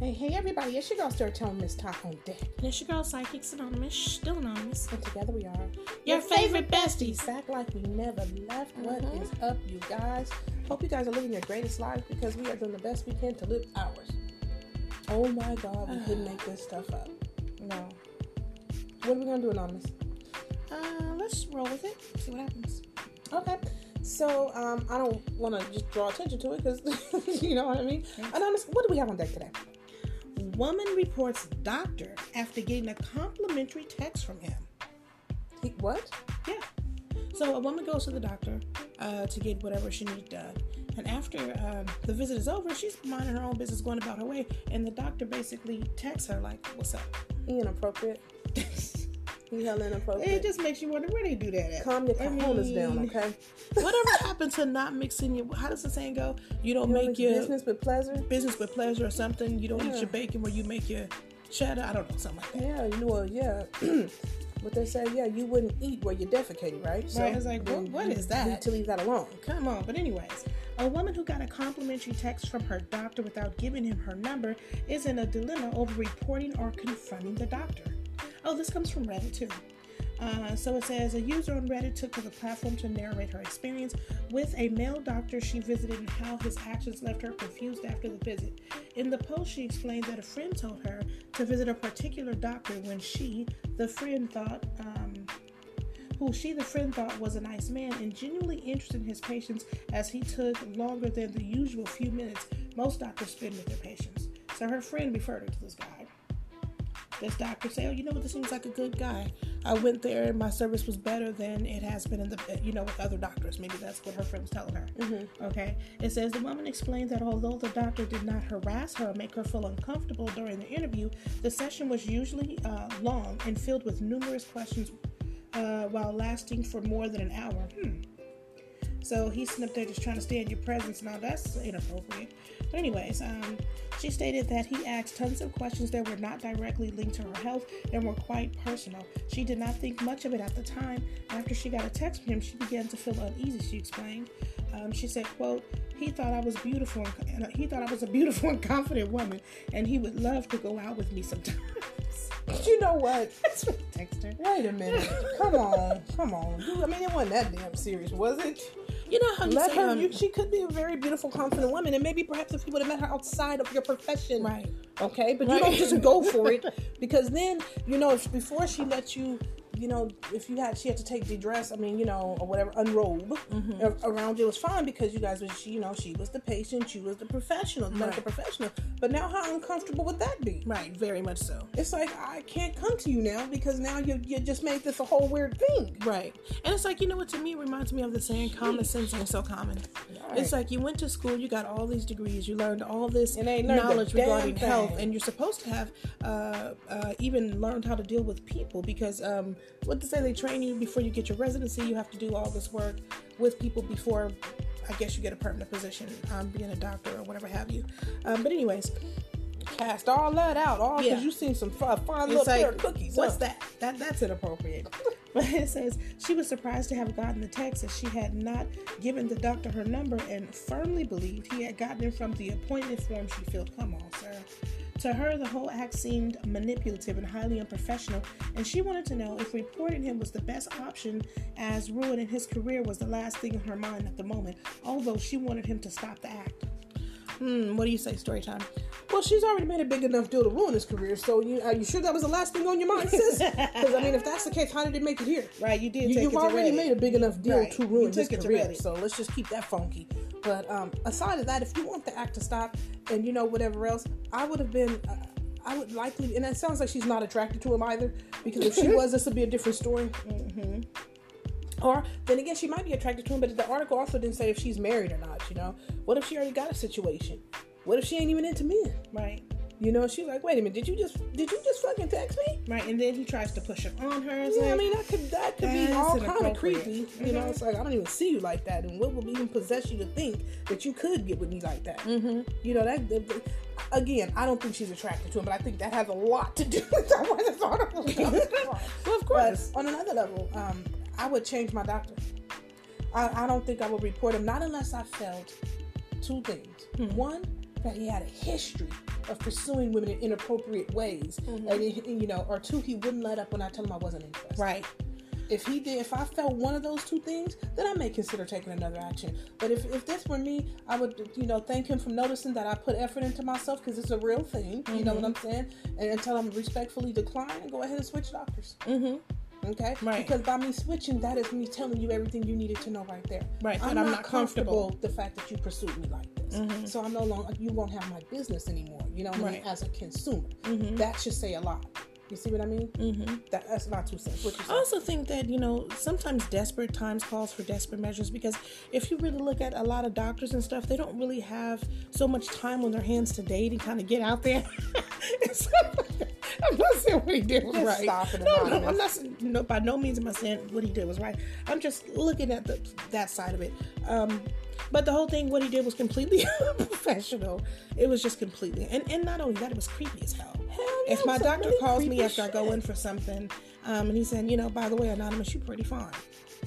Hey, hey, everybody, it's your girl Storytelling Miss Talk on deck. And it's your girl Psychics Anonymous, still anonymous. And together we are Your favorite besties. Back like we never left. What Mhm. is up, you guys? Hope you guys are living your greatest lives because we are doing the best we can to live ours. Oh my God, we couldn't make this stuff up. No. What are we gonna do, Anonymous? Uh, let's roll with it. See what happens. Okay. So, um, I don't want to just draw attention to it because you know what I mean. Anonymous, what do we have on deck today? Woman reports doctor after getting a complimentary text from him. He, what? Yeah. So a woman goes to the doctor uh, to get whatever she needs done. And after um, the visit is over, she's minding her own business, going about her way. And the doctor basically texts her, like, What's up? Inappropriate. He hella inappropriate. it just makes you wonder where they do that at. Calm your cojones down, okay? Whatever happened to not mixing your, how does the saying go? You don't You make mix your business with pleasure. business with pleasure or something. You don't eat your bacon where you make your cheddar. I don't know, something like that. Yeah, you know, well, yeah. But they say, yeah, you wouldn't eat where you're defecating, right? Right, it's like, then what- you is that? Need to leave that alone. Come on, but anyways, a woman who got a complimentary text from her doctor without giving him her number is in a dilemma over reporting or confronting the doctor. Oh, this comes from Reddit too. Uh, so it says a user on Reddit took to the platform to narrate her experience with a male doctor she visited and how his actions left her confused after the visit. In the post, she explained that a friend told her to visit a particular doctor when she, the friend, thought um, who she, the friend, thought was a nice man and genuinely interested in his patients as he took longer than the usual few minutes most doctors spend with their patients. So her friend referred her to this guy. This doctor say, "Oh, you know what? This seems like a good guy. I went there, and my service was better than it has been in the, you know, with other doctors. Maybe that's what her friend's telling her. Okay. It says the woman explained that although the doctor did not harass her or make her feel uncomfortable during the interview, the session was usually uh, long and filled with numerous questions uh, while lasting for more than an hour. Hmm. So he's sitting up there just trying to stay in your presence. Now that's inappropriate. But anyways, um, she stated that he asked tons of questions that were not directly linked to her health and were quite personal. She did not think much of it at the time. After she got a text from him, she began to feel uneasy. She explained. Um, she said, "quote He thought I was beautiful. And, he thought I was a beautiful and confident woman, and he would love to go out with me sometimes." You know what? That's what I texted her. Wait a minute. come on, come on. I mean, it wasn't that damn serious, was it? You know how you Let say, her. um, you, she could be a very beautiful, confident woman, and maybe perhaps if you would have met her outside of your profession, right? Okay, but you don't just go for it because then you know if before she let you, you know, if you had she had to take the dress, I mean, you know, or whatever, unrobe Mm-hmm. around you it was fine because you guys was, she, you know, she was the patient, she was the professional, the medical Right. professional. But now, how uncomfortable would that be? Right, very much so. It's like I can't come to you now because now you you just made this a whole weird thing. Right. And it's like, you know what, to me, it reminds me of the saying, common sense ain't so common. It's like you went to school, you got all these degrees, you learned all this And ain't learned a knowledge regarding health, and you're supposed to have uh, uh, even learned how to deal with people because um, what to say, they train you before you get your residency, you have to do all this work with people before. I guess you get a permanent position, um, being a doctor or whatever have you. Um, but anyways, Cast all that out, all because Yeah. you seen some It's little pair like, of cookies. what's huh? that? That that's inappropriate. But it says she was surprised to have gotten the text as she had not given the doctor her number and firmly believed he had gotten it from the appointment form she filled. Come on, sir. To her, the whole act seemed manipulative and highly unprofessional, and she wanted to know if reporting him was the best option, as ruining his career was the last thing in her mind at the moment, although she wanted him to stop the act. Hmm, what do you say, story time? Well, she's already made a big enough deal to ruin his career. So, you are you sure that was the last thing on your mind, sis? Because I mean, if that's the case, how did it make it here? Right, you did You, it already made a big enough deal Right, to ruin his career. So let's just keep that funky. But um, aside of that, if you want the act to stop and you know whatever else, I would have been. Uh, I would likely, and it sounds like she's not attracted to him either. Because if she was, this would be a different story. Mm-hmm. Or then again, she might be attracted to him, but the article also didn't say if she's married or not. You know, what if she already got a situation? What if she ain't even into men? Right. You know, she's like, wait a minute, did you just did you just fucking text me? Right, and then he tries to push it on her. It's Yeah, I mean that could that could be all kind of creepy. You know, it's like I don't even see you like that, and what would even possess you to think that you could get with me like that? mm-hmm. You know that. that- that- Again, I don't think she's attracted to him, but I think that has a lot to do with where this article comes from. well, of But course. on another level, um, I would change my doctor. I, I don't think I would report him, not unless I felt two things. Hmm. One, that he had a history of pursuing women in inappropriate ways, Mm-hmm. and, you know, or two, he wouldn't let up when I told him I wasn't interested. Right. If he did, if I felt one of those two things, then I may consider taking another action. But if, if this were me, I would, you know, thank him for noticing that I put effort into myself because it's a real thing. You know what I'm saying? And until I'm respectfully decline and go ahead and switch doctors. Mm-hmm. Okay. Right. Because by me switching, that is me telling you everything you needed to know right there. Right, I'm, that I'm not, not comfortable. comfortable the fact that you pursued me like this. Mhm. So I'm no longer. You won't have my business anymore. You know what I mean? As a consumer, Mhm. that should say a lot. You see what I mean? Mm-hmm. That, that's not two cents. I also think that you know sometimes desperate times calls for desperate measures because if you really look at a lot of doctors and stuff, they don't really have so much time on their hands to date and kind of get out there. So, I'm not saying what he did was Just right. stop it, no, no, I'm not. saying- No, by no means am I saying what he did was right. I'm just looking at the that side of it. Um, but the whole thing, what he did was completely unprofessional. It was just completely, and and not only that, it was creepy as hell. Hell If my doctor really calls me after I go in for something, um, and he's saying, you know, by the way, anonymous, you're pretty fine.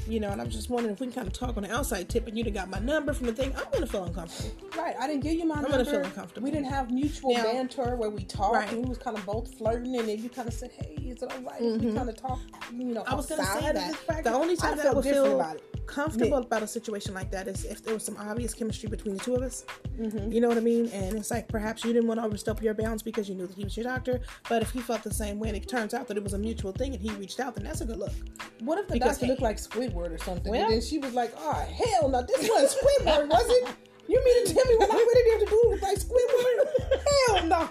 You know, and I'm just wondering if we can kind of talk on the outside tip, and you done got my number from the thing. I'm gonna feel uncomfortable. Right, I didn't give you my number. I'm number. gonna feel uncomfortable. We didn't have mutual Now- banter where we talked Right. and we was kind of both flirting, and then you kind of said, "Hey, is it all right if we kind of talk?" You know, Mm-hmm. I was gonna outside say of that. this practice? The only time I that I felt would different feel about it. Comfortable Yeah. about a situation like that is if there was some obvious chemistry between the two of us. Mm-hmm. You know what I mean? And it's like perhaps you didn't want to overstep your bounds because you knew that he was your doctor, but if he felt the same way and it turns out that it was a mutual thing and he reached out, then that's a good look. What if the Because doctor he- looked like Squidward or something? Well- and then she was like, "Oh hell no, this wasn't Squidward, was it? You mean to tell me when I went in there to do it was like Squidward? hell no!"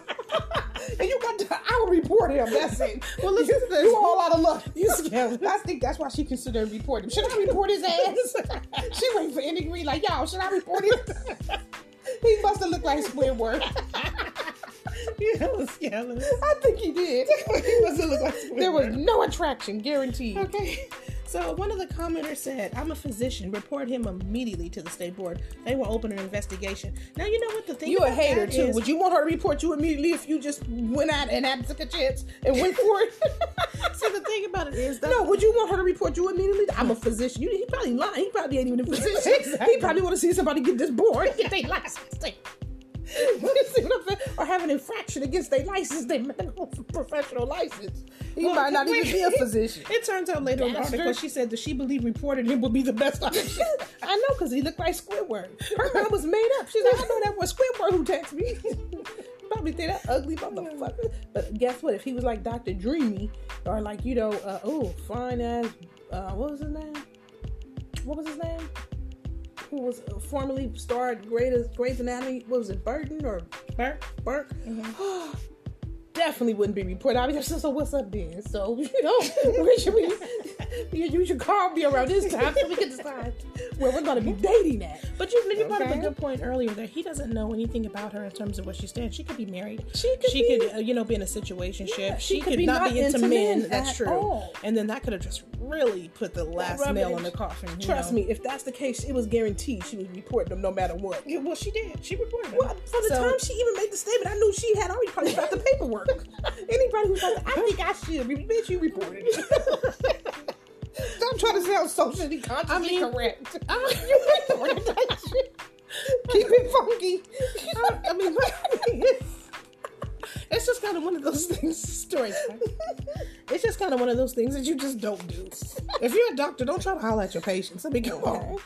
and you got to, I will report him. That's it. Well, listen you, to this. you all out of luck. You scam. I think that's why she considered reporting him. Should I report his ass? she waiting for any green like y'all. Should I report him? he must have looked like Squidward. Yeah, was scandalous. I think he did. he must have looked like There was no attraction, guaranteed. Okay. So one of the commenters said, I'm a physician. Report him immediately to the state board. They will open an investigation. Now you know what the thing about. You a hater too. is- Would you want her to report you immediately if you just went out and had took a chance and went for it? so the thing about it is that no, would you want her to report you immediately? I'm a physician. You, he probably lying. He probably ain't even a physician. Exactly. He probably want to see somebody get this bored, get their license. You see what I'm saying? Or have an infraction against their license, their medical professional license. He Well, might not wait. even be a physician. It turns out later in the article she said that she believed reporting him would be the best option. I know, because he looked like Squidward. Her mind was made up. She's like, I know that was Squidward who texted me. Probably think that ugly motherfucker. But guess what? If he was like Dr. Dreamy, or like, you know, uh, oh, fine as, uh, what was his name? What was his name? Who was uh, formerly starred Grey's, Grey's Anatomy? What was it, Burton or Burke? Burke? Definitely wouldn't be reported. I mean, so, so what's up then? So, you know, where should we, you, you should call me around this time so we can decide where we're going to be dating at. But you, you brought up a good point earlier that he doesn't know anything about her in terms of what she stands. She could be married. She could she be- could, uh, you know, be in a situation. Yeah, she, she could, could be not, not be into, into men. men That's true. all. And then that could have just really put the last nail in. the coffin. Trust know? me, if that's the case, it was guaranteed she was reporting them no matter what. Yeah, well, she did. She reported. him. Well, from the So- time she even made the statement, I knew she had already probably got the paperwork. Anybody who's like, I think I should, bitch, you reported it. Stop trying to sound socially consciously I mean, correct. I- you reported that shit. Keep it funky. I mean, it's just kind of one of those things. Stories. right? Kind of one of those things that you just don't do. If you're a doctor, don't try to holler at your patients. I mean, come on.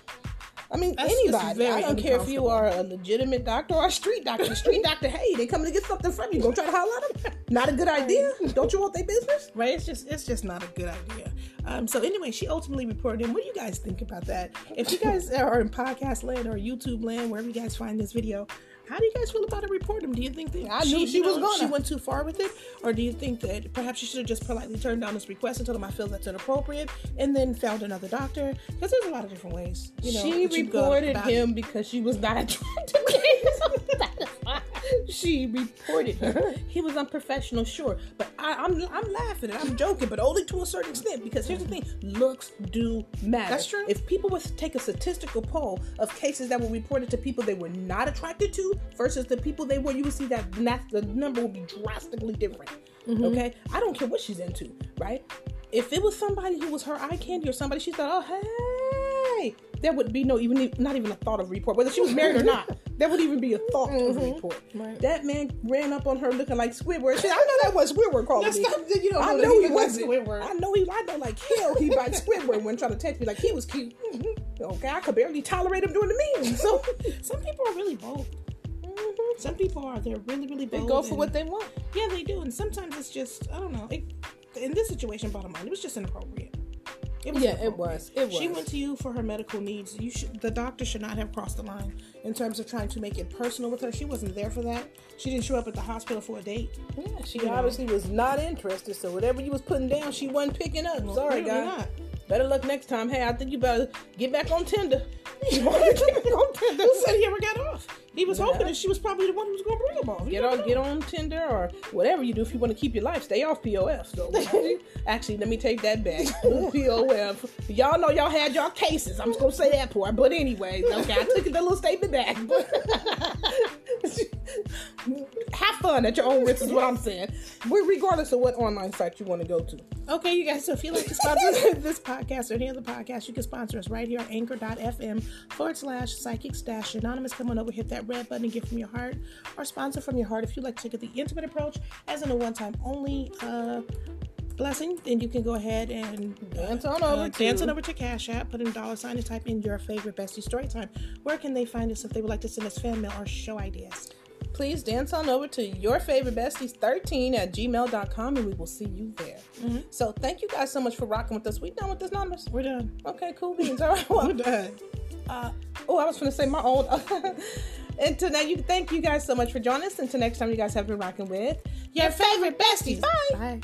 I mean, That's anybody. I don't care if you are a legitimate doctor or a street doctor. Street doctor, hey, they coming to get something from you. Go try to holler at them. Not a good idea. Don't you want their business? Right? It's just it's just not a good idea. Um, so anyway, she ultimately reported him. What do you guys think about that? If you guys are in podcast land or YouTube land, wherever you guys find this video, how do you guys feel about her reporting him? Do you think that I knew she was gonna. she went too far with it, or do you think that perhaps she should have just politely turned down this request and told him I feel that's inappropriate, and then found another doctor? Because there's a lot of different ways. You know, she that you go reported it. him because she was not attracted to him. she reported him. He was unprofessional, sure, but I, I'm I'm laughing and I'm joking, but only to a certain extent. Because here's the thing: looks do matter. That's true. If people would take a statistical poll of cases that were reported to people they were not attracted to versus the people they were, you would see that that the number would be drastically different. Mm-hmm. Okay, I don't care what she's into, right? If it was somebody who was her eye candy or somebody she thought, oh hey, there would be no even not even a thought of report whether she was married or not. There would even be a thought of mm-hmm. report. Right. That man ran up on her looking like Squidward. Shit, I know that was Squidward calling That's me. not- you don't I know know he he was. Squidward. I know he. I know like hell he bites Squidward when trying to text me like he was cute. Mm-hmm. Okay, I could barely tolerate him doing the meeting. So Some people are really bold. Mm-hmm. Some people are. They're really, really bold. they go for and- what they want. Yeah, they do. And sometimes it's just, I don't know. It, in this situation, bottom line, it was just inappropriate. It Yeah, it was. It was. She went to you for her medical needs. You should. The doctor should not have crossed the line in terms of trying to make it personal with her. She wasn't there for that. She didn't show up at the hospital for a date. Yeah, she You know. obviously was not interested. So whatever you was putting down, she wasn't picking up. Sorry, clearly guy. not. Better luck next time. Hey, I think you better get back on Tinder. You better get back on Tinder. Who said he ever got off? He was Yeah. hoping that she was probably the one who was going to bring him off. He Get on, get on Tinder or whatever you do if you want to keep your life. Stay off POF. So actually, let me take that back. POF. Y'all know y'all had y'all cases. I'm just gonna say that part. But anyways, okay, I took the little statement back. Have fun at your own risk is what I'm saying. Regardless of what online site you want to go to. Okay, you guys, so if you'd like to sponsor this podcast or any other podcast, you can sponsor us right here on anchor.fm forward slash psychics dash anonymous. Come on over, hit that red button and give from your heart or sponsor from your heart. If you'd like to take the intimate approach as in a one time only uh, blessing, then you can go ahead and Dance on over uh, to- dance on over to Cash App, put in dollar sign and type in your favorite bestie story time. Where can they find us if they would like to send us fan mail or show ideas? Please dance on over to your favorite besties 13 at gmail.com and we will see you there. So thank you guys so much for rocking with us. We done with this numbers? We're done. Okay, cool beans. All right. Well, We're done. uh, oh, I was going to say my own. and tonight, you thank you guys so much for joining us. Until next time, you guys have been rocking with Your favorite besties. Bye. Bye.